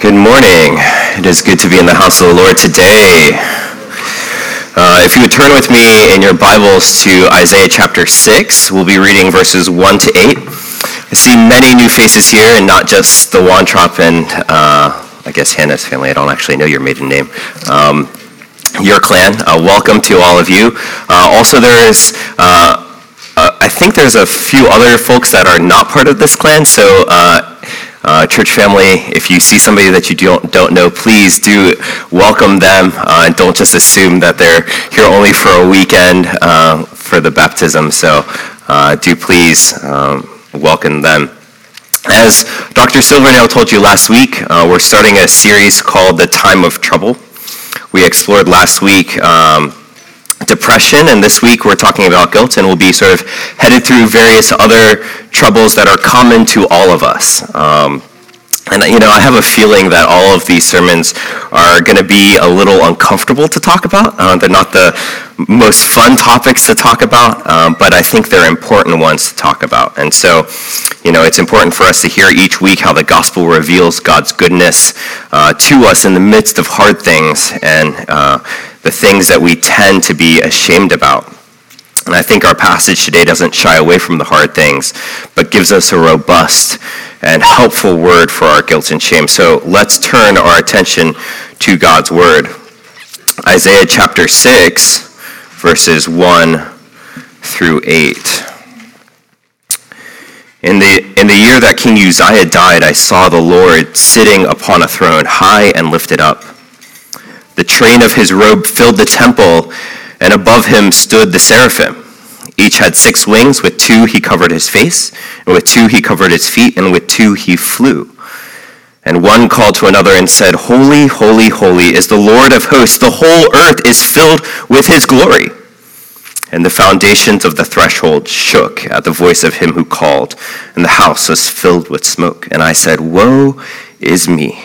Good morning. It is good to be in the house of the Lord today. Uh, if you would turn with me in your Bibles to Isaiah chapter 6, we'll be reading verses 1 to 8. I see many new faces here, and not just the Wantrop and uh, I guess Hannah's family. I don't actually know your maiden name. Um, your clan. Uh, welcome to all of you. Uh, also, there's uh, uh, I think there's a few other folks that are not part of this clan, so uh, church family, if you see somebody that you don't, don't know, please do welcome them uh, and don't just assume that they're here only for a weekend uh, for the baptism. So uh, do please um, welcome them. As Dr. Silvernail told you last week, uh, we're starting a series called The Time of Trouble. We explored last week um, depression, and this week we're talking about guilt, and we'll be sort of headed through various other troubles that are common to all of us. Um, and you know, I have a feeling that all of these sermons are going to be a little uncomfortable to talk about. Uh, they're not the most fun topics to talk about, um, but I think they're important ones to talk about. And so, you know, it's important for us to hear each week how the gospel reveals God's goodness uh, to us in the midst of hard things and uh, the things that we tend to be ashamed about. And I think our passage today doesn't shy away from the hard things, but gives us a robust and helpful word for our guilt and shame. So let's turn our attention to God's word. Isaiah chapter 6, verses 1 through 8. In the, in the year that King Uzziah died, I saw the Lord sitting upon a throne, high and lifted up. The train of his robe filled the temple, and above him stood the seraphim. Each had six wings. With two he covered his face, and with two he covered his feet, and with two he flew. And one called to another and said, Holy, holy, holy is the Lord of hosts. The whole earth is filled with his glory. And the foundations of the threshold shook at the voice of him who called, and the house was filled with smoke. And I said, Woe is me!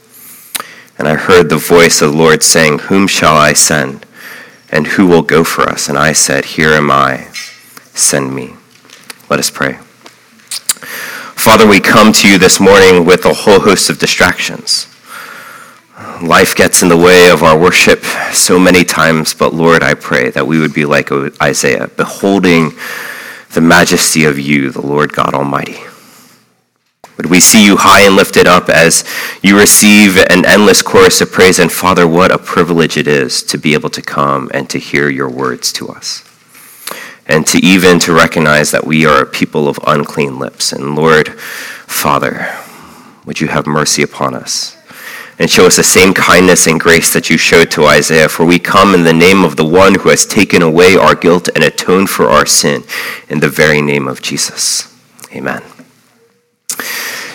And I heard the voice of the Lord saying, Whom shall I send? And who will go for us? And I said, Here am I. Send me. Let us pray. Father, we come to you this morning with a whole host of distractions. Life gets in the way of our worship so many times, but Lord, I pray that we would be like Isaiah, beholding the majesty of you, the Lord God Almighty. We see you high and lifted up as you receive an endless chorus of praise? And Father, what a privilege it is to be able to come and to hear your words to us. And to even to recognize that we are a people of unclean lips. And Lord, Father, would you have mercy upon us? and show us the same kindness and grace that you showed to Isaiah. For we come in the name of the one who has taken away our guilt and atoned for our sin, in the very name of Jesus. Amen.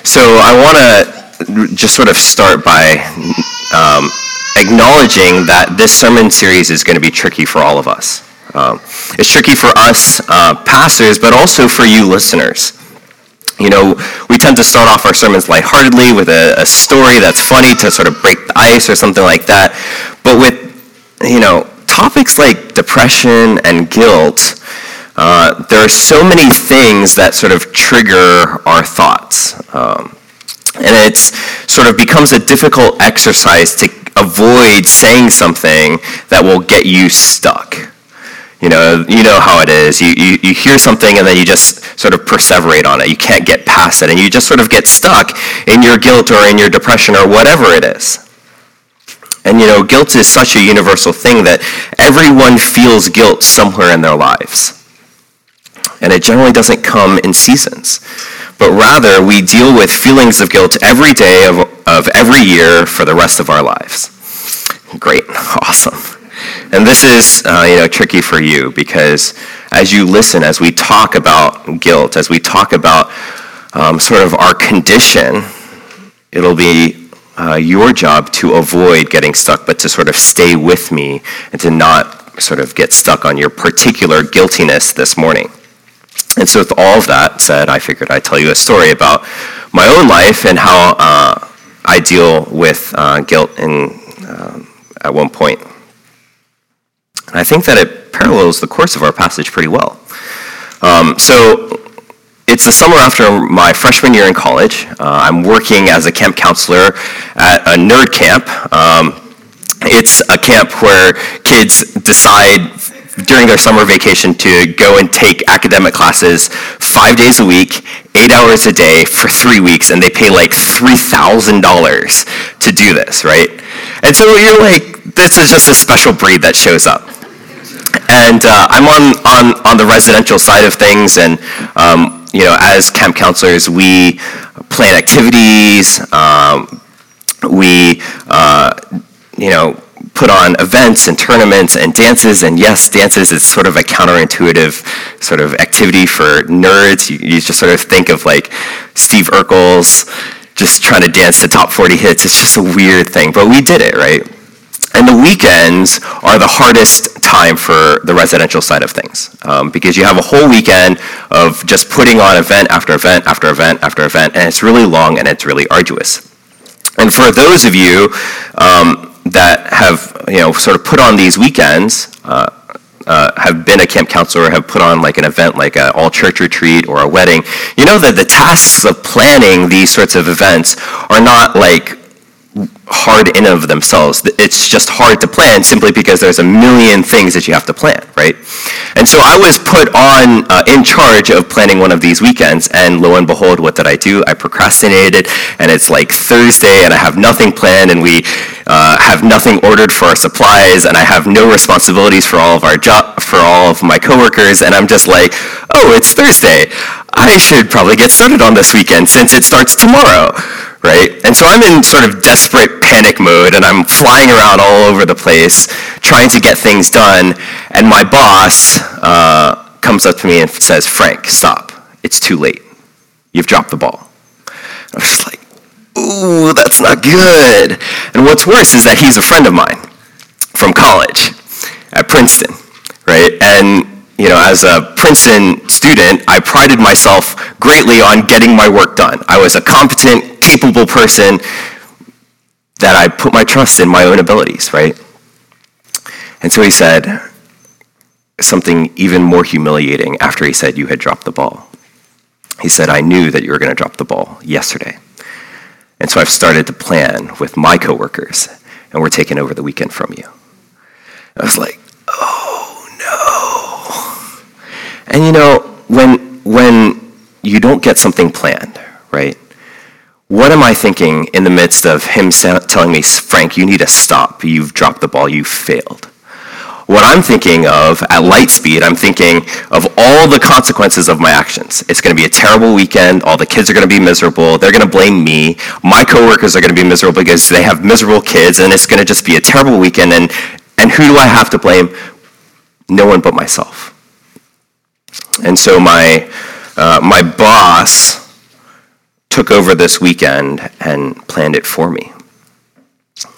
So I want to just sort of start by um, acknowledging that this sermon series is going to be tricky for all of us. Um, it's tricky for us uh, pastors, but also for you listeners. You know, we tend to start off our sermons lightheartedly with a, a story that's funny to sort of break the ice or something like that. But with, you know, topics like depression and guilt, uh, there are so many things that sort of trigger our thoughts. Um, and it sort of becomes a difficult exercise to avoid saying something that will get you stuck. You know, you know how it is. You, you, you hear something and then you just sort of perseverate on it. You can't get past it. And you just sort of get stuck in your guilt or in your depression or whatever it is. And you know, guilt is such a universal thing that everyone feels guilt somewhere in their lives and it generally doesn't come in seasons. But rather, we deal with feelings of guilt every day of, of every year for the rest of our lives. Great, awesome. And this is, uh, you know, tricky for you because as you listen, as we talk about guilt, as we talk about um, sort of our condition, it'll be uh, your job to avoid getting stuck, but to sort of stay with me and to not sort of get stuck on your particular guiltiness this morning. And so, with all of that said, I figured I'd tell you a story about my own life and how uh, I deal with uh, guilt in, um, at one point. And I think that it parallels the course of our passage pretty well. Um, so, it's the summer after my freshman year in college. Uh, I'm working as a camp counselor at a nerd camp. Um, it's a camp where kids decide during their summer vacation to go and take academic classes five days a week, eight hours a day for three weeks, and they pay like $3,000 to do this, right? And so you're like, this is just a special breed that shows up. And uh, I'm on, on, on the residential side of things, and um, you know, as camp counselors, we plan activities, um, we, uh, you know, put on events and tournaments and dances. And yes, dances is sort of a counterintuitive sort of activity for nerds. You, you just sort of think of like Steve Urkel's just trying to dance to top 40 hits. It's just a weird thing, but we did it, right? And the weekends are the hardest time for the residential side of things um, because you have a whole weekend of just putting on event after event after event after event, and it's really long and it's really arduous. And for those of you um, that have, you know, sort of put on these weekends, uh, uh, have been a camp counselor have put on like an event like an all church retreat or a wedding, you know that the tasks of planning these sorts of events are not like hard in of themselves. It's just hard to plan simply because there's a million things that you have to plan, right? And so I was put on uh, in charge of planning one of these weekends, and lo and behold, what did I do? I procrastinated, and it's like Thursday, and I have nothing planned, and we uh, have nothing ordered for our supplies, and I have no responsibilities for all of our job for all of my coworkers, and I'm just like, oh, it's Thursday. I should probably get started on this weekend since it starts tomorrow right? And so I'm in sort of desperate panic mode and I'm flying around all over the place trying to get things done. And my boss uh, comes up to me and says, Frank, stop. It's too late. You've dropped the ball. I'm just like, ooh, that's not good. And what's worse is that he's a friend of mine from college at Princeton, right? And you know, as a Princeton student, I prided myself greatly on getting my work done. I was a competent, capable person that I put my trust in my own abilities, right? And so he said something even more humiliating after he said you had dropped the ball. He said, I knew that you were going to drop the ball yesterday. And so I've started to plan with my coworkers, and we're taking over the weekend from you. I was like, oh no. And you know, when, when you don't get something planned, right? What am I thinking in the midst of him telling me, Frank, you need to stop. You've dropped the ball. You've failed. What I'm thinking of at light speed, I'm thinking of all the consequences of my actions. It's going to be a terrible weekend. All the kids are going to be miserable. They're going to blame me. My coworkers are going to be miserable because they have miserable kids, and it's going to just be a terrible weekend. And, and who do I have to blame? No one but myself. And so my, uh, my boss, took over this weekend and planned it for me.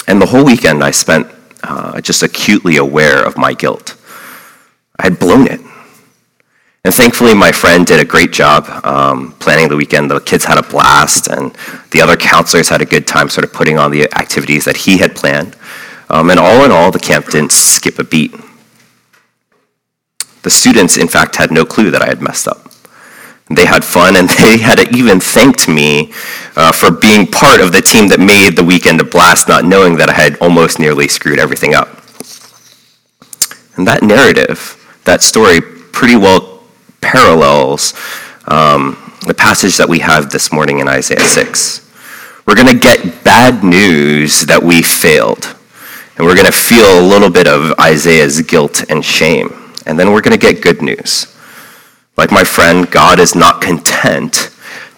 And the whole weekend I spent uh, just acutely aware of my guilt. I had blown it. And thankfully, my friend did a great job um, planning the weekend. The kids had a blast, and the other counselors had a good time sort of putting on the activities that he had planned. Um, and all in all, the camp didn't skip a beat. The students, in fact, had no clue that I had messed up. They had fun, and they had even thanked me uh, for being part of the team that made the weekend a blast, not knowing that I had almost nearly screwed everything up. And that narrative, that story, pretty well parallels um, the passage that we have this morning in Isaiah 6. We're going to get bad news that we failed, and we're going to feel a little bit of Isaiah's guilt and shame. And then we're going to get good news like my friend, God is not content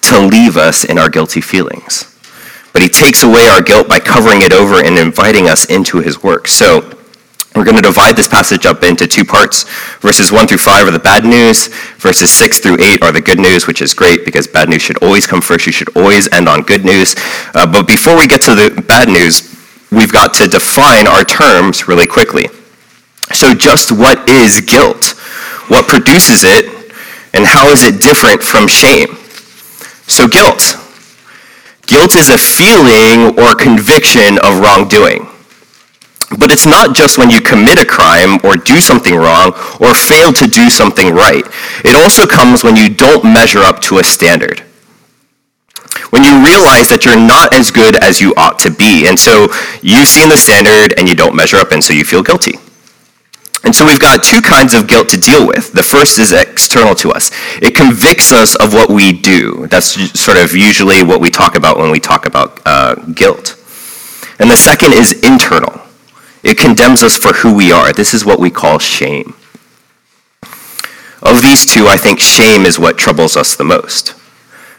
to leave us in our guilty feelings. But he takes away our guilt by covering it over and inviting us into his work. So We're going to divide this passage up into two parts. Verses 1 through 5 are the bad news. Verses 6 through 8 are the good news, which is great because bad news should always come first. You should always end on good news. Uh, but before we get to the bad news, we've got to define our terms really quickly. So, just what is guilt? What produces it? And how is it different from shame? So, guilt. Guilt is a feeling or conviction of wrongdoing. But it's not just when you commit a crime or do something wrong or fail to do something right. It also comes when you don't measure up to a standard. When you realize that you're not as good as you ought to be. And so you've seen the standard and you don't measure up, and so you feel guilty. And so we've got two kinds of guilt to deal with. The first is external to us. It convicts us of what we do. That's sort of usually what we talk about when we talk about uh, guilt. And the second is internal. It condemns us for who we are. This is what we call shame. Of these two, I think shame is what troubles us the most.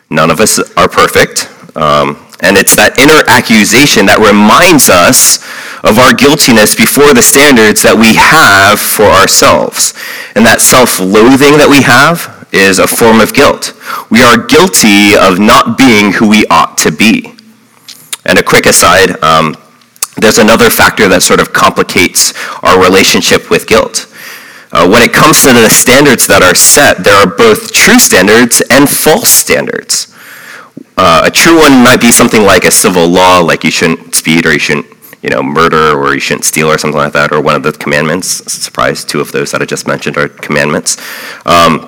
None of us are perfect. Um, and it's that inner accusation that reminds us of our guiltiness before the standards that we have for ourselves. And that self loathing that we have is a form of guilt. We are guilty of not being who we ought to be. And a quick aside um, there's another factor that sort of complicates our relationship with guilt. Uh, when it comes to the standards that are set, there are both true standards and false standards. Uh, a true one might be something like a civil law, like you shouldn't speed or you shouldn't, you know, murder or you shouldn't steal or something like that, or one of the commandments. Surprise, two of those that I just mentioned are commandments. Um,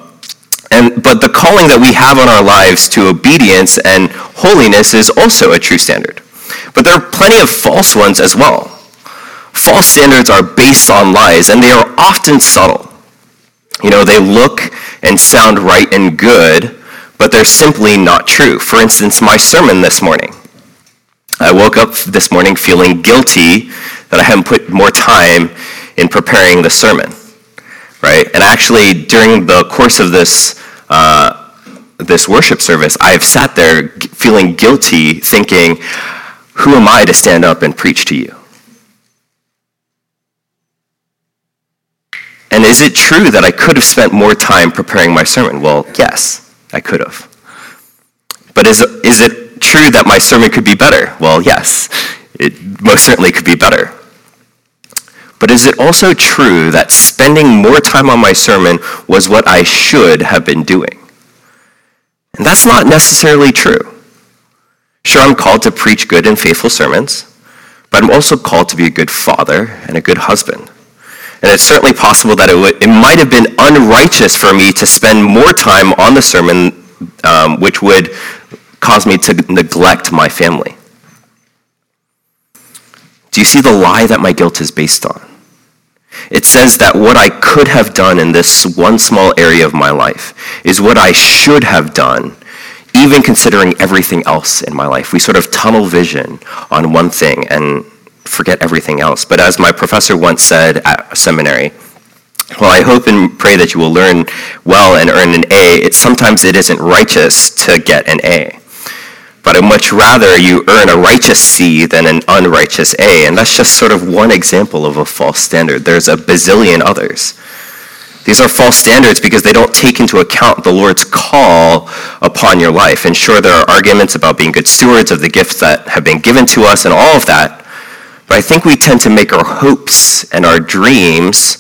and, but the calling that we have on our lives to obedience and holiness is also a true standard. But there are plenty of false ones as well. False standards are based on lies, and they are often subtle. You know, they look and sound right and good, but they're simply not true. For instance, my sermon this morning. I woke up this morning feeling guilty that I hadn't put more time in preparing the sermon, right? And actually, during the course of this uh, this worship service, I've sat there feeling guilty, thinking, who am I to stand up and preach to you? And is it true that I could have spent more time preparing my sermon? Well, yes, I could have. But is, is it true that my sermon could be better? Well, yes, it most certainly could be better. But is it also true that spending more time on my sermon was what I should have been doing? And that's not necessarily true. Sure, I'm called to preach good and faithful sermons, but I'm also called to be a good father and a good husband. And it's certainly possible that it, would, it might have been unrighteous for me to spend more time on the sermon, um, which would cause me to neglect my family. Do you see the lie that my guilt is based on? It says that what I could have done in this one small area of my life is what I should have done even considering everything else in my life. We sort of tunnel vision on one thing and forget everything else. But as my professor once said at seminary, well, I hope and pray that you will learn well and earn an A. It, sometimes it isn't righteous to get an A. But I'd much rather you earn a righteous C than an unrighteous A. And that's just sort of one example of a false standard. There's a bazillion others. These are false standards because they don't take into account the Lord's call upon your life. And sure, there are arguments about being good stewards of the gifts that have been given to us and all of that. But I think we tend to make our hopes and our dreams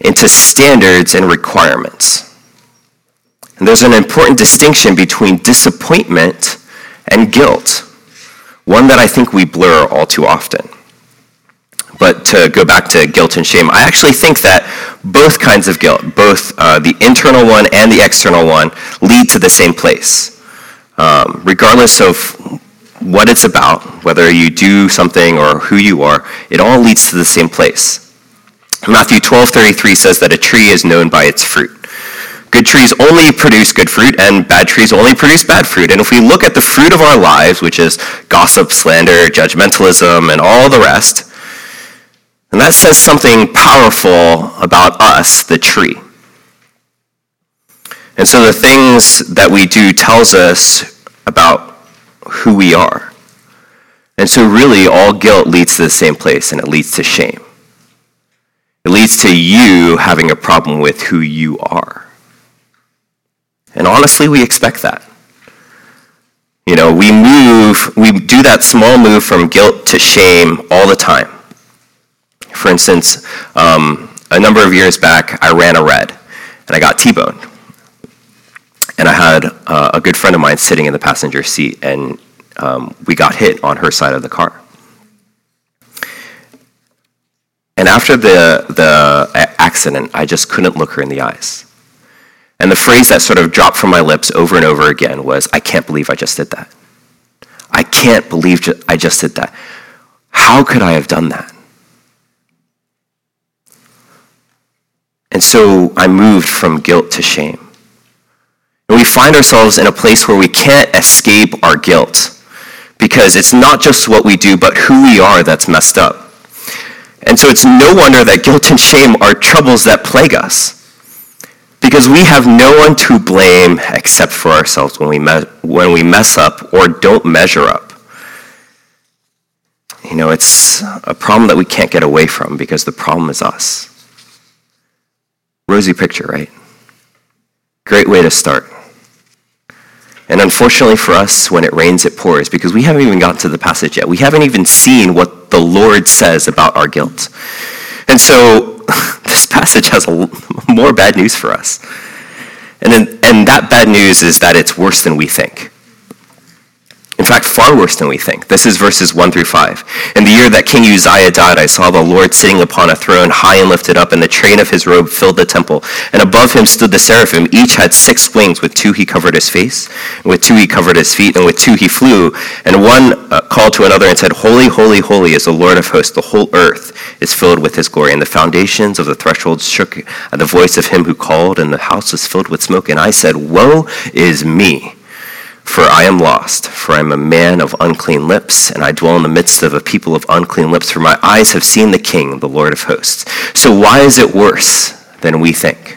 into standards and requirements. And there's an important distinction between disappointment and guilt, one that I think we blur all too often. But to go back to guilt and shame, I actually think that both kinds of guilt, both uh, the internal one and the external one, lead to the same place. Um, regardless of what it's about, whether you do something or who you are, it all leads to the same place. Matthew 12:33 says that a tree is known by its fruit. Good trees only produce good fruit, and bad trees only produce bad fruit. And if we look at the fruit of our lives, which is gossip, slander, judgmentalism, and all the rest, and that says something powerful about us, the tree. And so the things that we do tells us about who we are. And so really all guilt leads to the same place and it leads to shame. It leads to you having a problem with who you are. And honestly, we expect that. You know, we move, we do that small move from guilt to shame all the time. For instance, um, a number of years back, I ran a red and I got T boned. And I had uh, a good friend of mine sitting in the passenger seat, and um, we got hit on her side of the car. And after the, the accident, I just couldn't look her in the eyes. And the phrase that sort of dropped from my lips over and over again was, I can't believe I just did that. I can't believe I just did that. How could I have done that? And so I moved from guilt to shame. And we find ourselves in a place where we can't escape our guilt because it's not just what we do, but who we are that's messed up. And so it's no wonder that guilt and shame are troubles that plague us. Because we have no one to blame except for ourselves when we, me- when we mess up or don't measure up. You know, it's a problem that we can't get away from because the problem is us. Rosy picture, right? Great way to start. And unfortunately for us, when it rains, it pours, because we haven't even gotten to the passage yet. We haven't even seen what the Lord says about our guilt. And so this passage has a, more bad news for us. And, then, and that bad news is that it's worse than we think. In fact, far worse than we think. This is verses 1 through 5. In the year that King Uzziah died, I saw the Lord sitting upon a throne, high and lifted up, and the train of his robe filled the temple. And above him stood the seraphim. Each had six wings. With two he covered his face, with two he covered his feet, and with two he flew. And one uh, called to another and said, Holy, holy, holy is the Lord of hosts. The whole earth is filled with his glory. And the foundations of the threshold shook at the voice of him who called, and the house was filled with smoke. And I said, Woe is me! For I am lost, for I am a man of unclean lips, and I dwell in the midst of a people of unclean lips, for my eyes have seen the King, the Lord of hosts. So why is it worse than we think?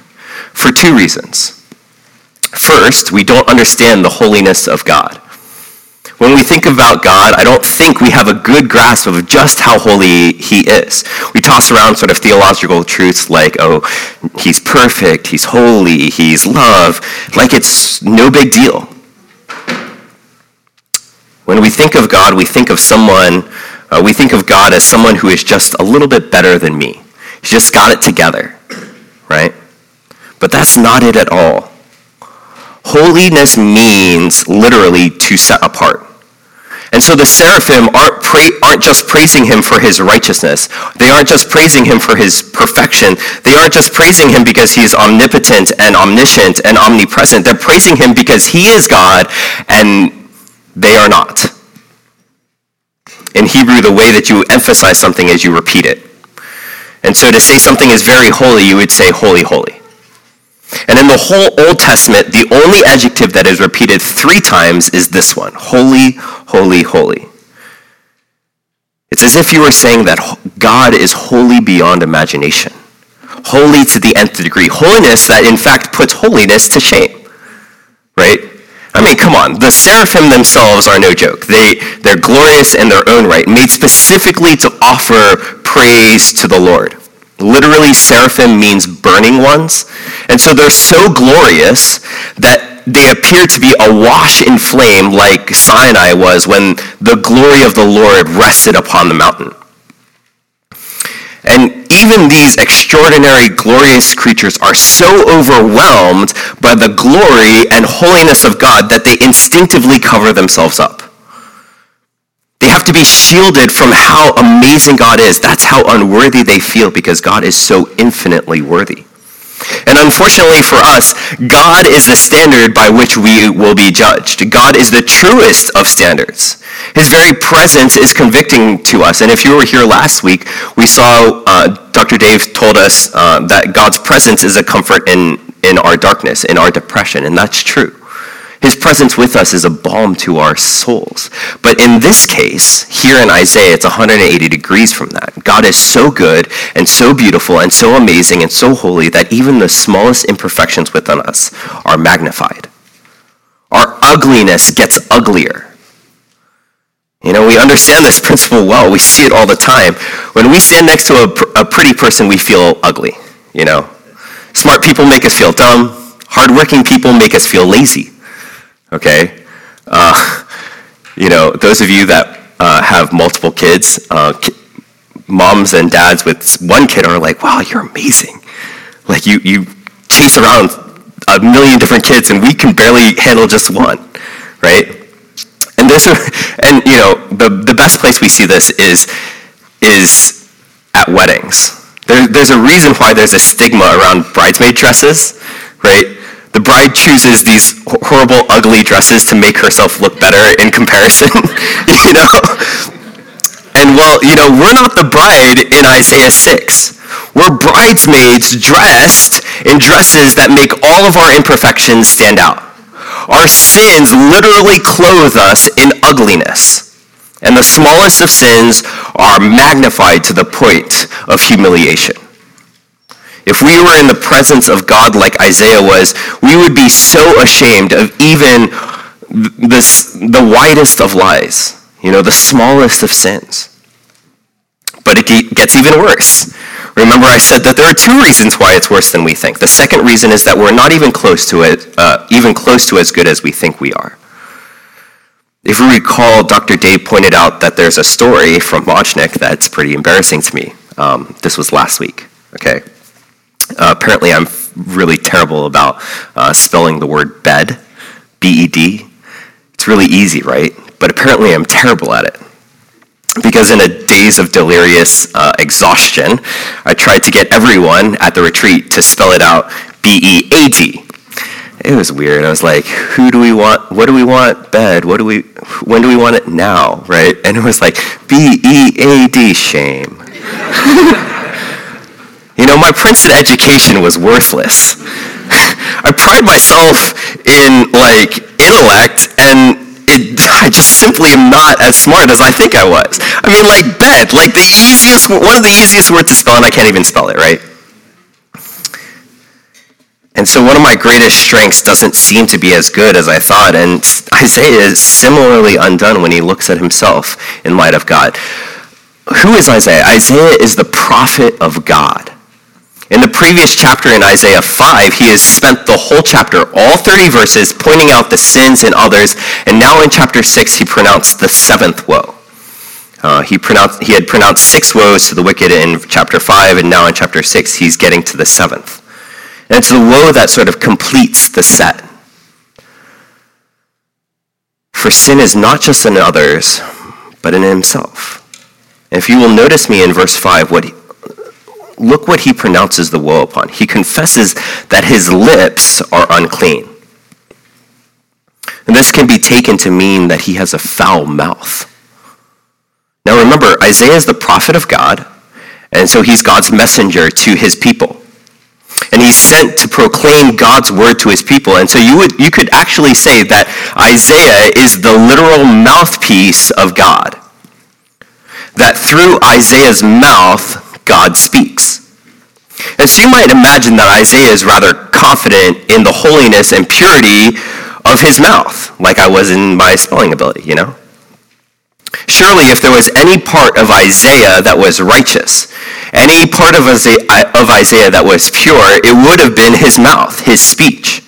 For two reasons. First, we don't understand the holiness of God. When we think about God, I don't think we have a good grasp of just how holy He is. We toss around sort of theological truths like, oh, He's perfect, He's holy, He's love, like it's no big deal. When we think of God, we think of someone, uh, we think of God as someone who is just a little bit better than me. He's just got it together, right? But that's not it at all. Holiness means literally to set apart. And so the seraphim aren't, pra- aren't just praising him for his righteousness. They aren't just praising him for his perfection. They aren't just praising him because he is omnipotent and omniscient and omnipresent. They're praising him because he is God and they are not. In Hebrew, the way that you emphasize something is you repeat it. And so to say something is very holy, you would say holy, holy. And in the whole Old Testament, the only adjective that is repeated three times is this one holy, holy, holy. It's as if you were saying that God is holy beyond imagination, holy to the nth degree, holiness that in fact puts holiness to shame, right? I mean, come on, the seraphim themselves are no joke. They, they're glorious in their own right, made specifically to offer praise to the Lord. Literally, seraphim means burning ones. And so they're so glorious that they appear to be awash in flame like Sinai was when the glory of the Lord rested upon the mountain. And even these extraordinary, glorious creatures are so overwhelmed by the glory and holiness of God that they instinctively cover themselves up. They have to be shielded from how amazing God is. That's how unworthy they feel because God is so infinitely worthy. And unfortunately for us, God is the standard by which we will be judged. God is the truest of standards. His very presence is convicting to us. And if you were here last week, we saw uh, Dr. Dave told us uh, that God's presence is a comfort in, in our darkness, in our depression. And that's true. His presence with us is a balm to our souls. But in this case, here in Isaiah, it's 180 degrees from that. God is so good and so beautiful and so amazing and so holy that even the smallest imperfections within us are magnified. Our ugliness gets uglier. You know, we understand this principle well. We see it all the time. When we stand next to a, a pretty person, we feel ugly, you know. Smart people make us feel dumb. Hardworking people make us feel lazy, okay? Uh, you know, those of you that uh, have multiple kids, uh, ki- moms and dads with one kid are like, wow, you're amazing. Like, you, you chase around a million different kids, and we can barely handle just one, right? And this, and you know, the, the best place we see this is, is at weddings. There, there's a reason why there's a stigma around bridesmaid dresses, right? The bride chooses these horrible, ugly dresses to make herself look better in comparison, you know? And well, you know, we're not the bride in Isaiah 6. We're bridesmaids dressed in dresses that make all of our imperfections stand out. Our sins literally clothe us in ugliness. And the smallest of sins are magnified to the point of humiliation. If we were in the presence of God like Isaiah was, we would be so ashamed of even this, the widest of lies, you know, the smallest of sins. But it gets even worse. Remember, I said that there are two reasons why it's worse than we think. The second reason is that we're not even close to it, uh, even close to as good as we think we are. If you recall, Dr. Dave pointed out that there's a story from Mochnik that's pretty embarrassing to me. Um, this was last week, okay? Uh, apparently, I'm really terrible about uh, spelling the word bed, B E D. It's really easy, right? But apparently, I'm terrible at it because in a daze of delirious uh, exhaustion, I tried to get everyone at the retreat to spell it out B E A D. It was weird. I was like, who do we want? What do we want? Bed. What do we, when do we want it now? Right? And it was like, B E A D, shame. you know, my Princeton education was worthless. I pride myself in like intellect and it, I just simply am not as smart as I think I was. I mean, like bed, like the easiest, one of the easiest words to spell, and I can't even spell it, right? And so one of my greatest strengths doesn't seem to be as good as I thought, and Isaiah is similarly undone when he looks at himself in light of God. Who is Isaiah? Isaiah is the prophet of God. In the previous chapter in Isaiah 5, he has spent the whole chapter, all 30 verses, pointing out the sins in others, and now in chapter 6, he pronounced the seventh woe. Uh, he, pronounced, he had pronounced six woes to the wicked in chapter 5, and now in chapter 6, he's getting to the seventh. And it's the woe that sort of completes the set. For sin is not just in others, but in himself. And if you will notice me in verse 5, what look what he pronounces the woe upon. He confesses that his lips are unclean. And this can be taken to mean that he has a foul mouth. Now remember, Isaiah is the prophet of God, and so he's God's messenger to his people. And he's sent to proclaim God's word to his people. And so you, would, you could actually say that Isaiah is the literal mouthpiece of God. That through Isaiah's mouth, God speaks. And so you might imagine that Isaiah is rather confident in the holiness and purity of his mouth, like I was in my spelling ability, you know? Surely, if there was any part of Isaiah that was righteous, any part of Isaiah that was pure, it would have been his mouth, his speech.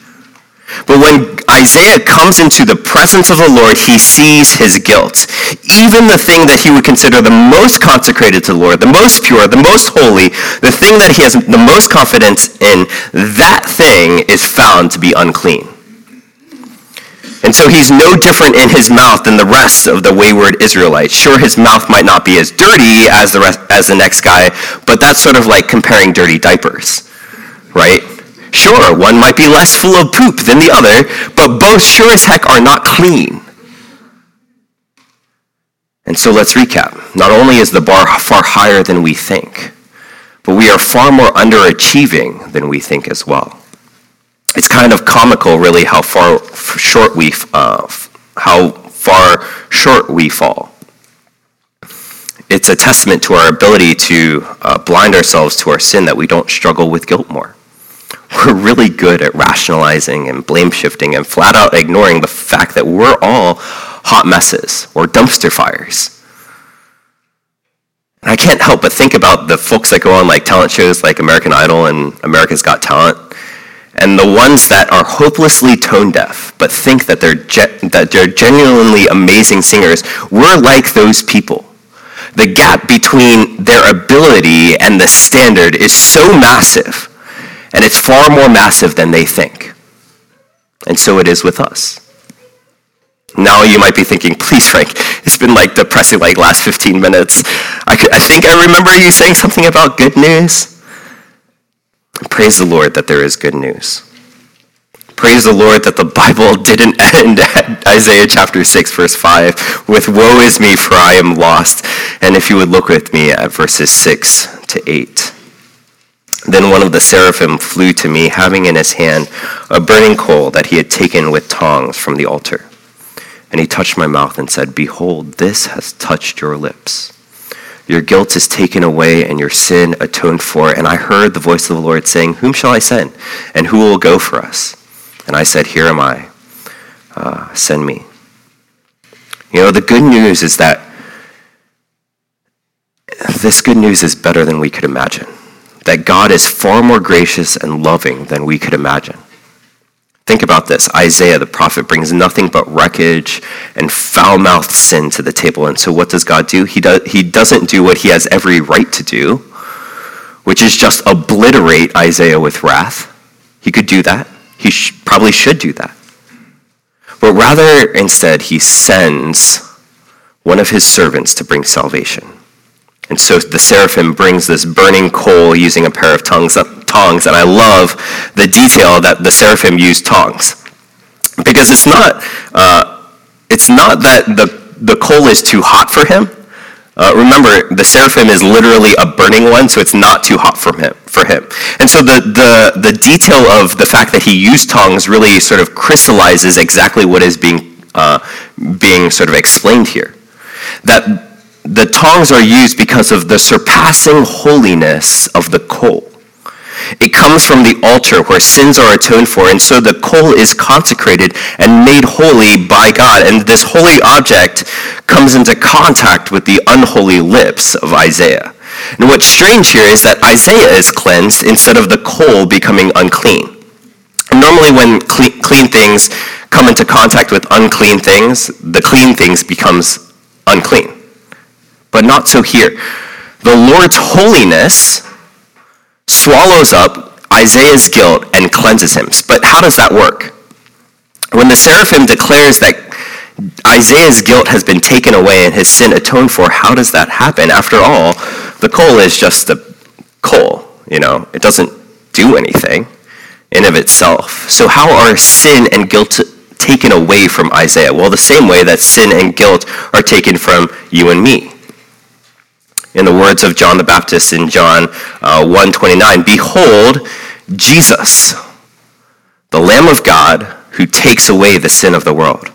But when Isaiah comes into the presence of the Lord, he sees his guilt. Even the thing that he would consider the most consecrated to the Lord, the most pure, the most holy, the thing that he has the most confidence in, that thing is found to be unclean. And so he's no different in his mouth than the rest of the wayward Israelites. Sure, his mouth might not be as dirty as the, rest, as the next guy, but that's sort of like comparing dirty diapers, right? Sure, one might be less full of poop than the other, but both sure as heck are not clean. And so let's recap. Not only is the bar far higher than we think, but we are far more underachieving than we think as well. It's kind of comical, really, how far short we uh, how far short we fall. It's a testament to our ability to uh, blind ourselves to our sin that we don't struggle with guilt more we're really good at rationalizing and blame shifting and flat out ignoring the fact that we're all hot messes or dumpster fires. And I can't help but think about the folks that go on like talent shows like American Idol and America's Got Talent, and the ones that are hopelessly tone deaf but think that they're, ge- that they're genuinely amazing singers. We're like those people. The gap between their ability and the standard is so massive, and it's far more massive than they think. And so it is with us. Now you might be thinking, please, Frank, it's been like depressing like last 15 minutes. I, I think I remember you saying something about good news. Praise the Lord that there is good news. Praise the Lord that the Bible didn't end at Isaiah chapter 6, verse 5, with Woe is me, for I am lost. And if you would look with me at verses 6 to 8. Then one of the seraphim flew to me, having in his hand a burning coal that he had taken with tongs from the altar. And he touched my mouth and said, Behold, this has touched your lips. Your guilt is taken away and your sin atoned for. And I heard the voice of the Lord saying, Whom shall I send? And who will go for us? And I said, Here am I. Uh, send me. You know, the good news is that this good news is better than we could imagine. That God is far more gracious and loving than we could imagine. Think about this. Isaiah, the prophet, brings nothing but wreckage and foul mouthed sin to the table. And so, what does God do? He, does, he doesn't do what he has every right to do, which is just obliterate Isaiah with wrath. He could do that. He sh- probably should do that. But rather, instead, he sends one of his servants to bring salvation. And so the seraphim brings this burning coal using a pair of tongues, tongs, and I love the detail that the seraphim use tongs. Because it's not, uh, it's not that the, the coal is too hot for him. Uh, remember, the seraphim is literally a burning one, so it's not too hot for him. For him. And so the, the, the detail of the fact that he used tongs really sort of crystallizes exactly what is being, uh, being sort of explained here. That the tongs are used because of the surpassing holiness of the coal. It comes from the altar where sins are atoned for, and so the coal is consecrated and made holy by God. And this holy object comes into contact with the unholy lips of Isaiah. And what's strange here is that Isaiah is cleansed instead of the coal becoming unclean. Normally, when clean, clean things come into contact with unclean things, the clean things becomes unclean. But not so here. The Lord's holiness swallows up Isaiah's guilt and cleanses him. But how does that work? When the seraphim declares that Isaiah's guilt has been taken away and his sin atoned for, how does that happen? After all, the coal is just a coal, you know, it doesn't do anything in of itself. So how are sin and guilt taken away from Isaiah? Well, the same way that sin and guilt are taken from you and me in the words of John the Baptist in John uh, 1:29, "Behold, Jesus, the Lamb of God, who takes away the sin of the world."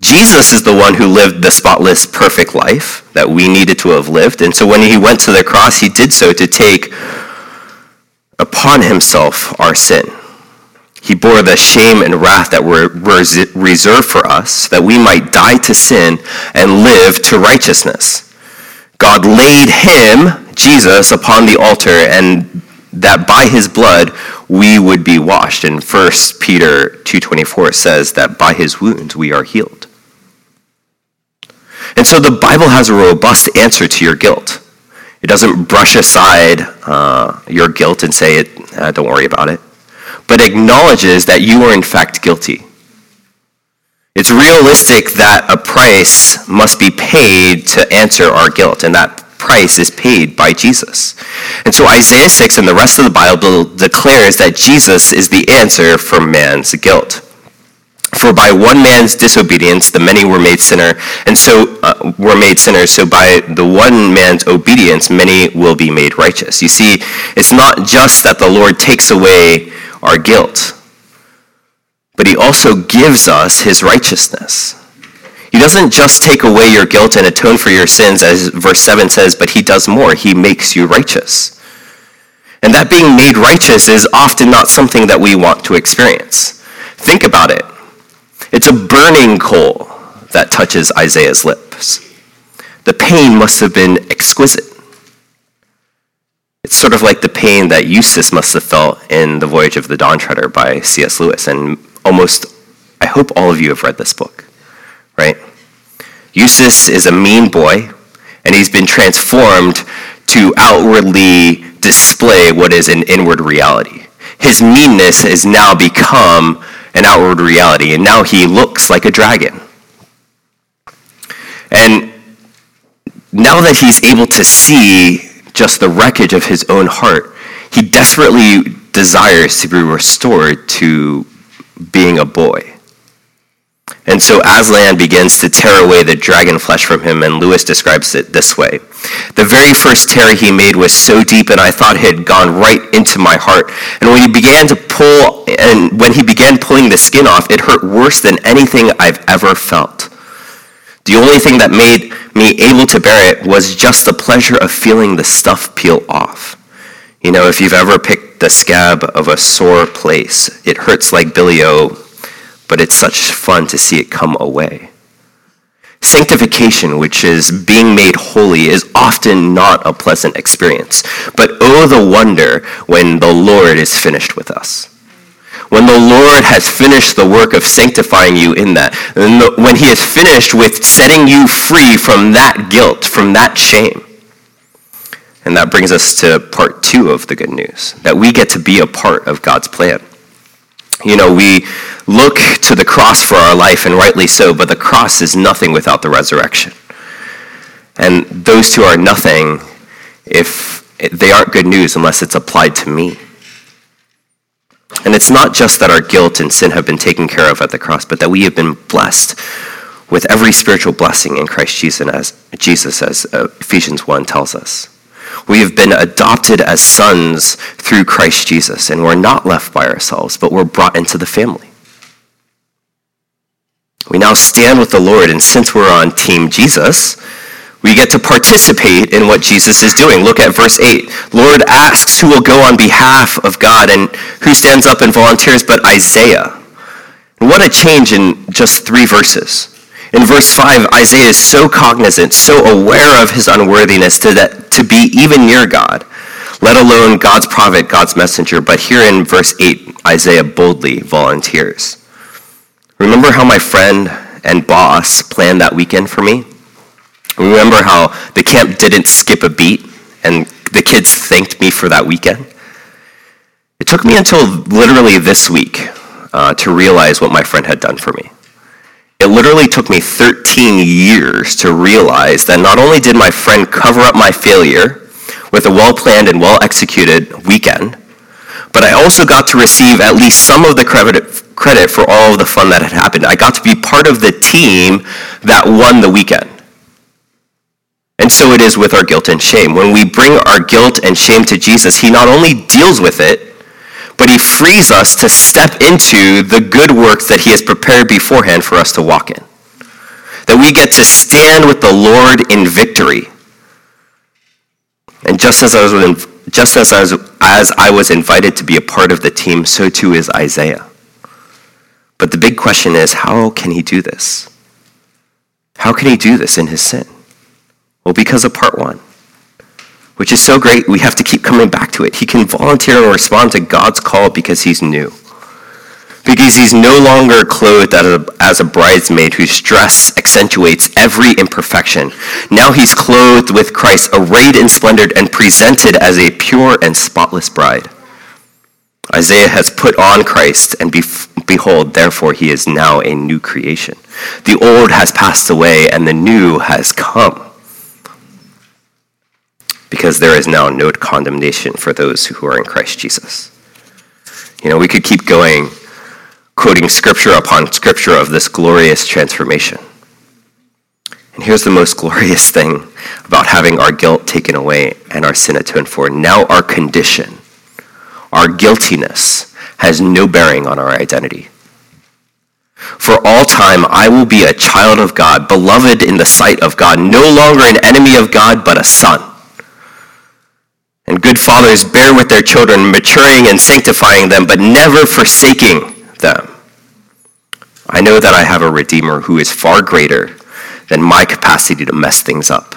Jesus is the one who lived the spotless, perfect life that we needed to have lived. And so when he went to the cross, he did so to take upon himself our sin. He bore the shame and wrath that were reserved for us, that we might die to sin and live to righteousness. God laid him, Jesus, upon the altar, and that by his blood we would be washed. And 1 Peter 2.24 says that by his wounds we are healed. And so the Bible has a robust answer to your guilt. It doesn't brush aside uh, your guilt and say, it, uh, don't worry about it, but acknowledges that you are in fact guilty it's realistic that a price must be paid to answer our guilt, and that price is paid by Jesus. And so Isaiah 6 and the rest of the Bible declares that Jesus is the answer for man's guilt. For by one man's disobedience the many were made sinner, and so uh, were made sinners. So by the one man's obedience many will be made righteous. You see, it's not just that the Lord takes away our guilt but he also gives us his righteousness. He doesn't just take away your guilt and atone for your sins, as verse 7 says, but he does more. He makes you righteous. And that being made righteous is often not something that we want to experience. Think about it. It's a burning coal that touches Isaiah's lips. The pain must have been exquisite. It's sort of like the pain that Eustace must have felt in The Voyage of the Dawn Treader by C.S. Lewis. And almost, I hope all of you have read this book, right? Eustace is a mean boy, and he's been transformed to outwardly display what is an inward reality. His meanness has now become an outward reality, and now he looks like a dragon. And now that he's able to see just the wreckage of his own heart, he desperately desires to be restored to being a boy. And so Aslan begins to tear away the dragon flesh from him, and Lewis describes it this way The very first tear he made was so deep, and I thought it had gone right into my heart. And when he began to pull, and when he began pulling the skin off, it hurt worse than anything I've ever felt. The only thing that made me able to bear it was just the pleasure of feeling the stuff peel off. You know, if you've ever picked the scab of a sore place, it hurts like Billy O but it's such fun to see it come away. Sanctification, which is being made holy, is often not a pleasant experience. But oh, the wonder when the Lord is finished with us. When the Lord has finished the work of sanctifying you in that, when he has finished with setting you free from that guilt, from that shame. And that brings us to part two of the good news that we get to be a part of God's plan. You know, we look to the cross for our life, and rightly so, but the cross is nothing without the resurrection. And those two are nothing if they aren't good news unless it's applied to me. And it's not just that our guilt and sin have been taken care of at the cross, but that we have been blessed with every spiritual blessing in Christ Jesus, as, Jesus, as uh, Ephesians 1 tells us. We have been adopted as sons through Christ Jesus, and we're not left by ourselves, but we're brought into the family. We now stand with the Lord, and since we're on Team Jesus, we get to participate in what Jesus is doing. Look at verse 8. Lord asks who will go on behalf of God, and who stands up and volunteers but Isaiah. What a change in just three verses. In verse 5, Isaiah is so cognizant, so aware of his unworthiness to, that, to be even near God, let alone God's prophet, God's messenger. But here in verse 8, Isaiah boldly volunteers. Remember how my friend and boss planned that weekend for me? Remember how the camp didn't skip a beat and the kids thanked me for that weekend? It took me until literally this week uh, to realize what my friend had done for me. It literally took me 13 years to realize that not only did my friend cover up my failure with a well planned and well executed weekend, but I also got to receive at least some of the credit, credit for all of the fun that had happened. I got to be part of the team that won the weekend. And so it is with our guilt and shame. When we bring our guilt and shame to Jesus, he not only deals with it, but he frees us to step into the good works that he has prepared beforehand for us to walk in. That we get to stand with the Lord in victory. And just as I was, just as I was, as I was invited to be a part of the team, so too is Isaiah. But the big question is, how can he do this? How can he do this in his sin? Well, because of part one which is so great, we have to keep coming back to it. He can volunteer and respond to God's call because he's new. Because he's no longer clothed as a, bridesmaid whose dress accentuates every imperfection. Now he's clothed with Christ, arrayed in splendor, and presented as a pure and spotless bride. Isaiah has put on Christ, and behold, therefore he is now a new creation. The old has passed away, and the new has come because there is now no condemnation for those who are in Christ Jesus. You know, we could keep going, quoting scripture upon scripture of this glorious transformation. And here's the most glorious thing about having our guilt taken away and our sin atoned for. Now, our condition, our guiltiness, has no bearing on our identity. For all time, I will be a child of God, beloved in the sight of God, no longer an enemy of God, but a son. And good fathers bear with their children, maturing and sanctifying them, but never forsaking them. I know that I have a Redeemer who is far greater than my capacity to mess things up.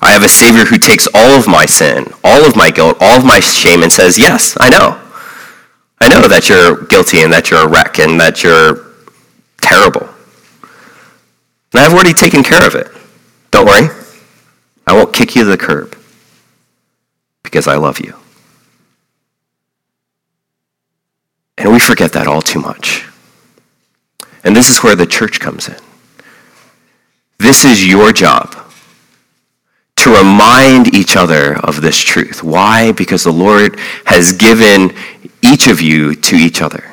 I have a Savior who takes all of my sin, all of my guilt, all of my shame, and says, Yes, I know. I know that you're guilty and that you're a wreck and that you're terrible. And I've already taken care of it. Don't worry. I won't kick you to the curb because I love you. And we forget that all too much. And this is where the church comes in. This is your job to remind each other of this truth. Why? Because the Lord has given each of you to each other.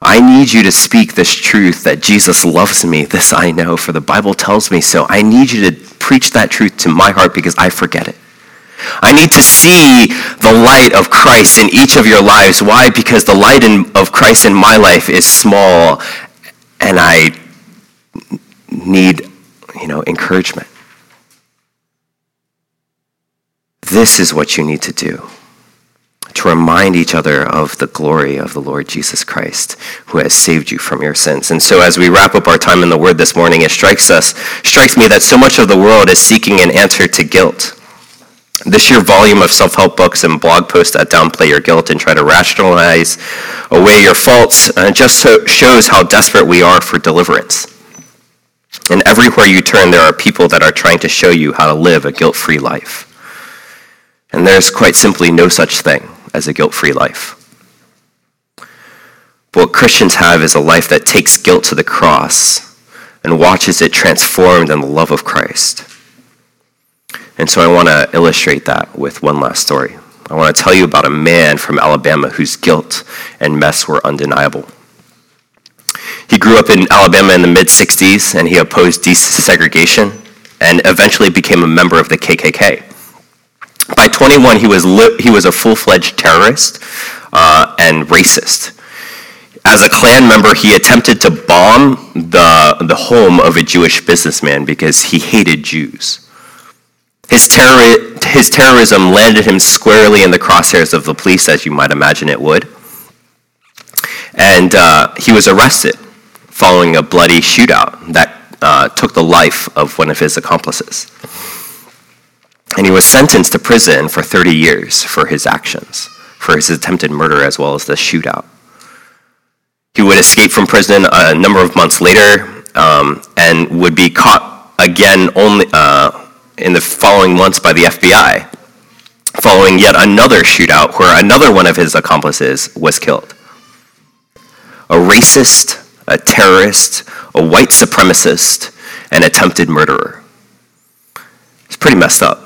I need you to speak this truth that Jesus loves me. This I know, for the Bible tells me so. I need you to preach that truth to my heart because I forget it. I need to see the light of Christ in each of your lives. Why? Because the light in, of Christ in my life is small and I need, you know, encouragement. This is what you need to do to remind each other of the glory of the Lord Jesus Christ, who has saved you from your sins. And so, as we wrap up our time in the Word this morning, it strikes us, strikes me that so much of the world is seeking an answer to guilt. This year volume of self-help books and blog posts that downplay your guilt and try to rationalize away your faults uh, just so shows how desperate we are for deliverance. And everywhere you turn, there are people that are trying to show you how to live a guilt-free life. And there's quite simply no such thing as a guilt-free life. But what Christians have is a life that takes guilt to the cross and watches it transformed in the love of Christ. And so I want to illustrate that with one last story. I want to tell you about a man from Alabama whose guilt and mess were undeniable. He grew up in Alabama in the mid 60s and he opposed desegregation and eventually became a member of the KKK. By 21, he was, li- he was a full fledged terrorist uh, and racist. As a Klan member, he attempted to bomb the, the home of a Jewish businessman because he hated Jews. His, terror, his terrorism landed him squarely in the crosshairs of the police, as you might imagine it would. And uh, he was arrested following a bloody shootout that uh, took the life of one of his accomplices. And he was sentenced to prison for 30 years for his actions, for his attempted murder as well as the shootout. He would escape from prison a number of months later um, and would be caught again only uh, in the following months by the FBI, following yet another shootout where another one of his accomplices was killed. A racist, a terrorist, a white supremacist, an attempted murderer. It's pretty messed up.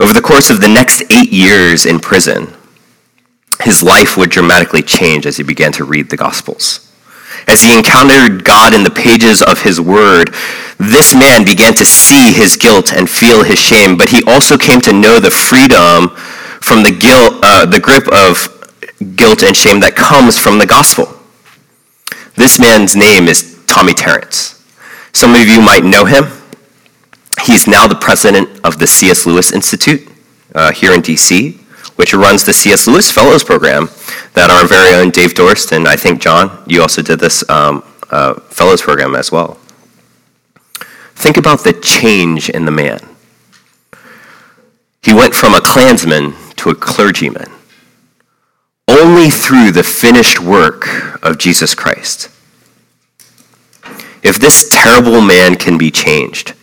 Over the course of the next eight years in prison, his life would dramatically change as he began to read the Gospels. As he encountered God in the pages of his word, this man began to see his guilt and feel his shame, but he also came to know the freedom from the guilt, uh, the grip of guilt and shame that comes from the gospel. This man's name is Tommy Tarrants. Some of you might know him. He's now the president of the C.S. Lewis Institute uh, here in D.C., which runs the C.S. Lewis Fellows Program that our very own Dave Dorst and I think John, you also did this um, uh, Fellows Program as well. Think about the change in the man. He went from a Klansman to a clergyman only through the finished work of Jesus Christ. If this terrible man can be changed,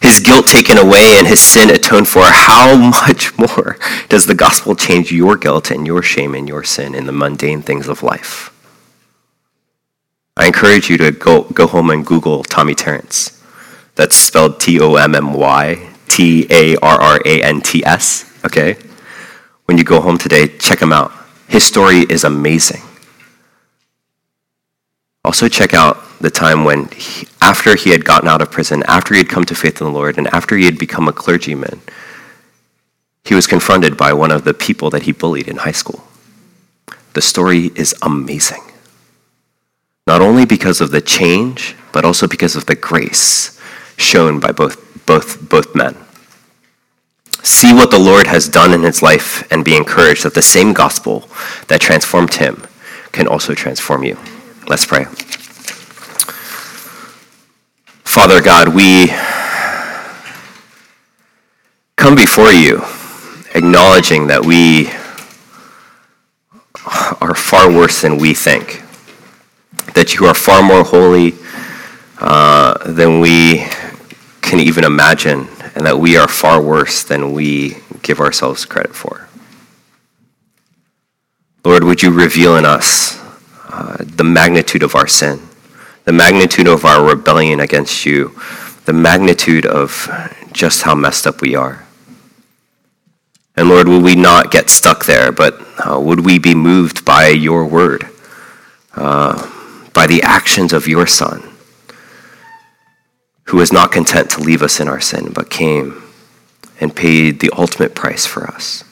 his guilt taken away and his sin atoned for, how much more does the gospel change your guilt and your shame and your sin in the mundane things of life? I encourage you to go, go home and Google Tommy Tarrants. That's spelled T O M M Y T A R R A N T S, okay? When you go home today, check him out. His story is amazing. Also, check out the time when, he, after he had gotten out of prison, after he had come to faith in the Lord, and after he had become a clergyman, he was confronted by one of the people that he bullied in high school. The story is amazing. Not only because of the change, but also because of the grace shown by both, both, both men. See what the Lord has done in his life and be encouraged that the same gospel that transformed him can also transform you. Let's pray. Father God, we come before you acknowledging that we are far worse than we think, that you are far more holy uh, than we can even imagine, and that we are far worse than we give ourselves credit for. Lord, would you reveal in us the magnitude of our sin, the magnitude of our rebellion against you, the magnitude of just how messed up we are. And Lord, will we not get stuck there, but uh, would we be moved by your word, uh, by the actions of your Son, who was not content to leave us in our sin, but came and paid the ultimate price for us?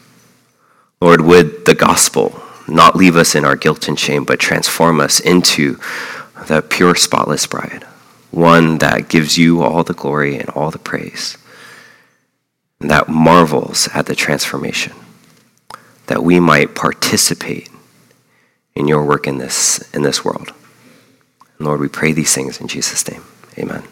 Lord, would the gospel not leave us in our guilt and shame, but transform us into the pure, spotless bride, one that gives you all the glory and all the praise, and that marvels at the transformation, that we might participate in your work in this, in this world. Lord, we pray these things in Jesus' name. Amen.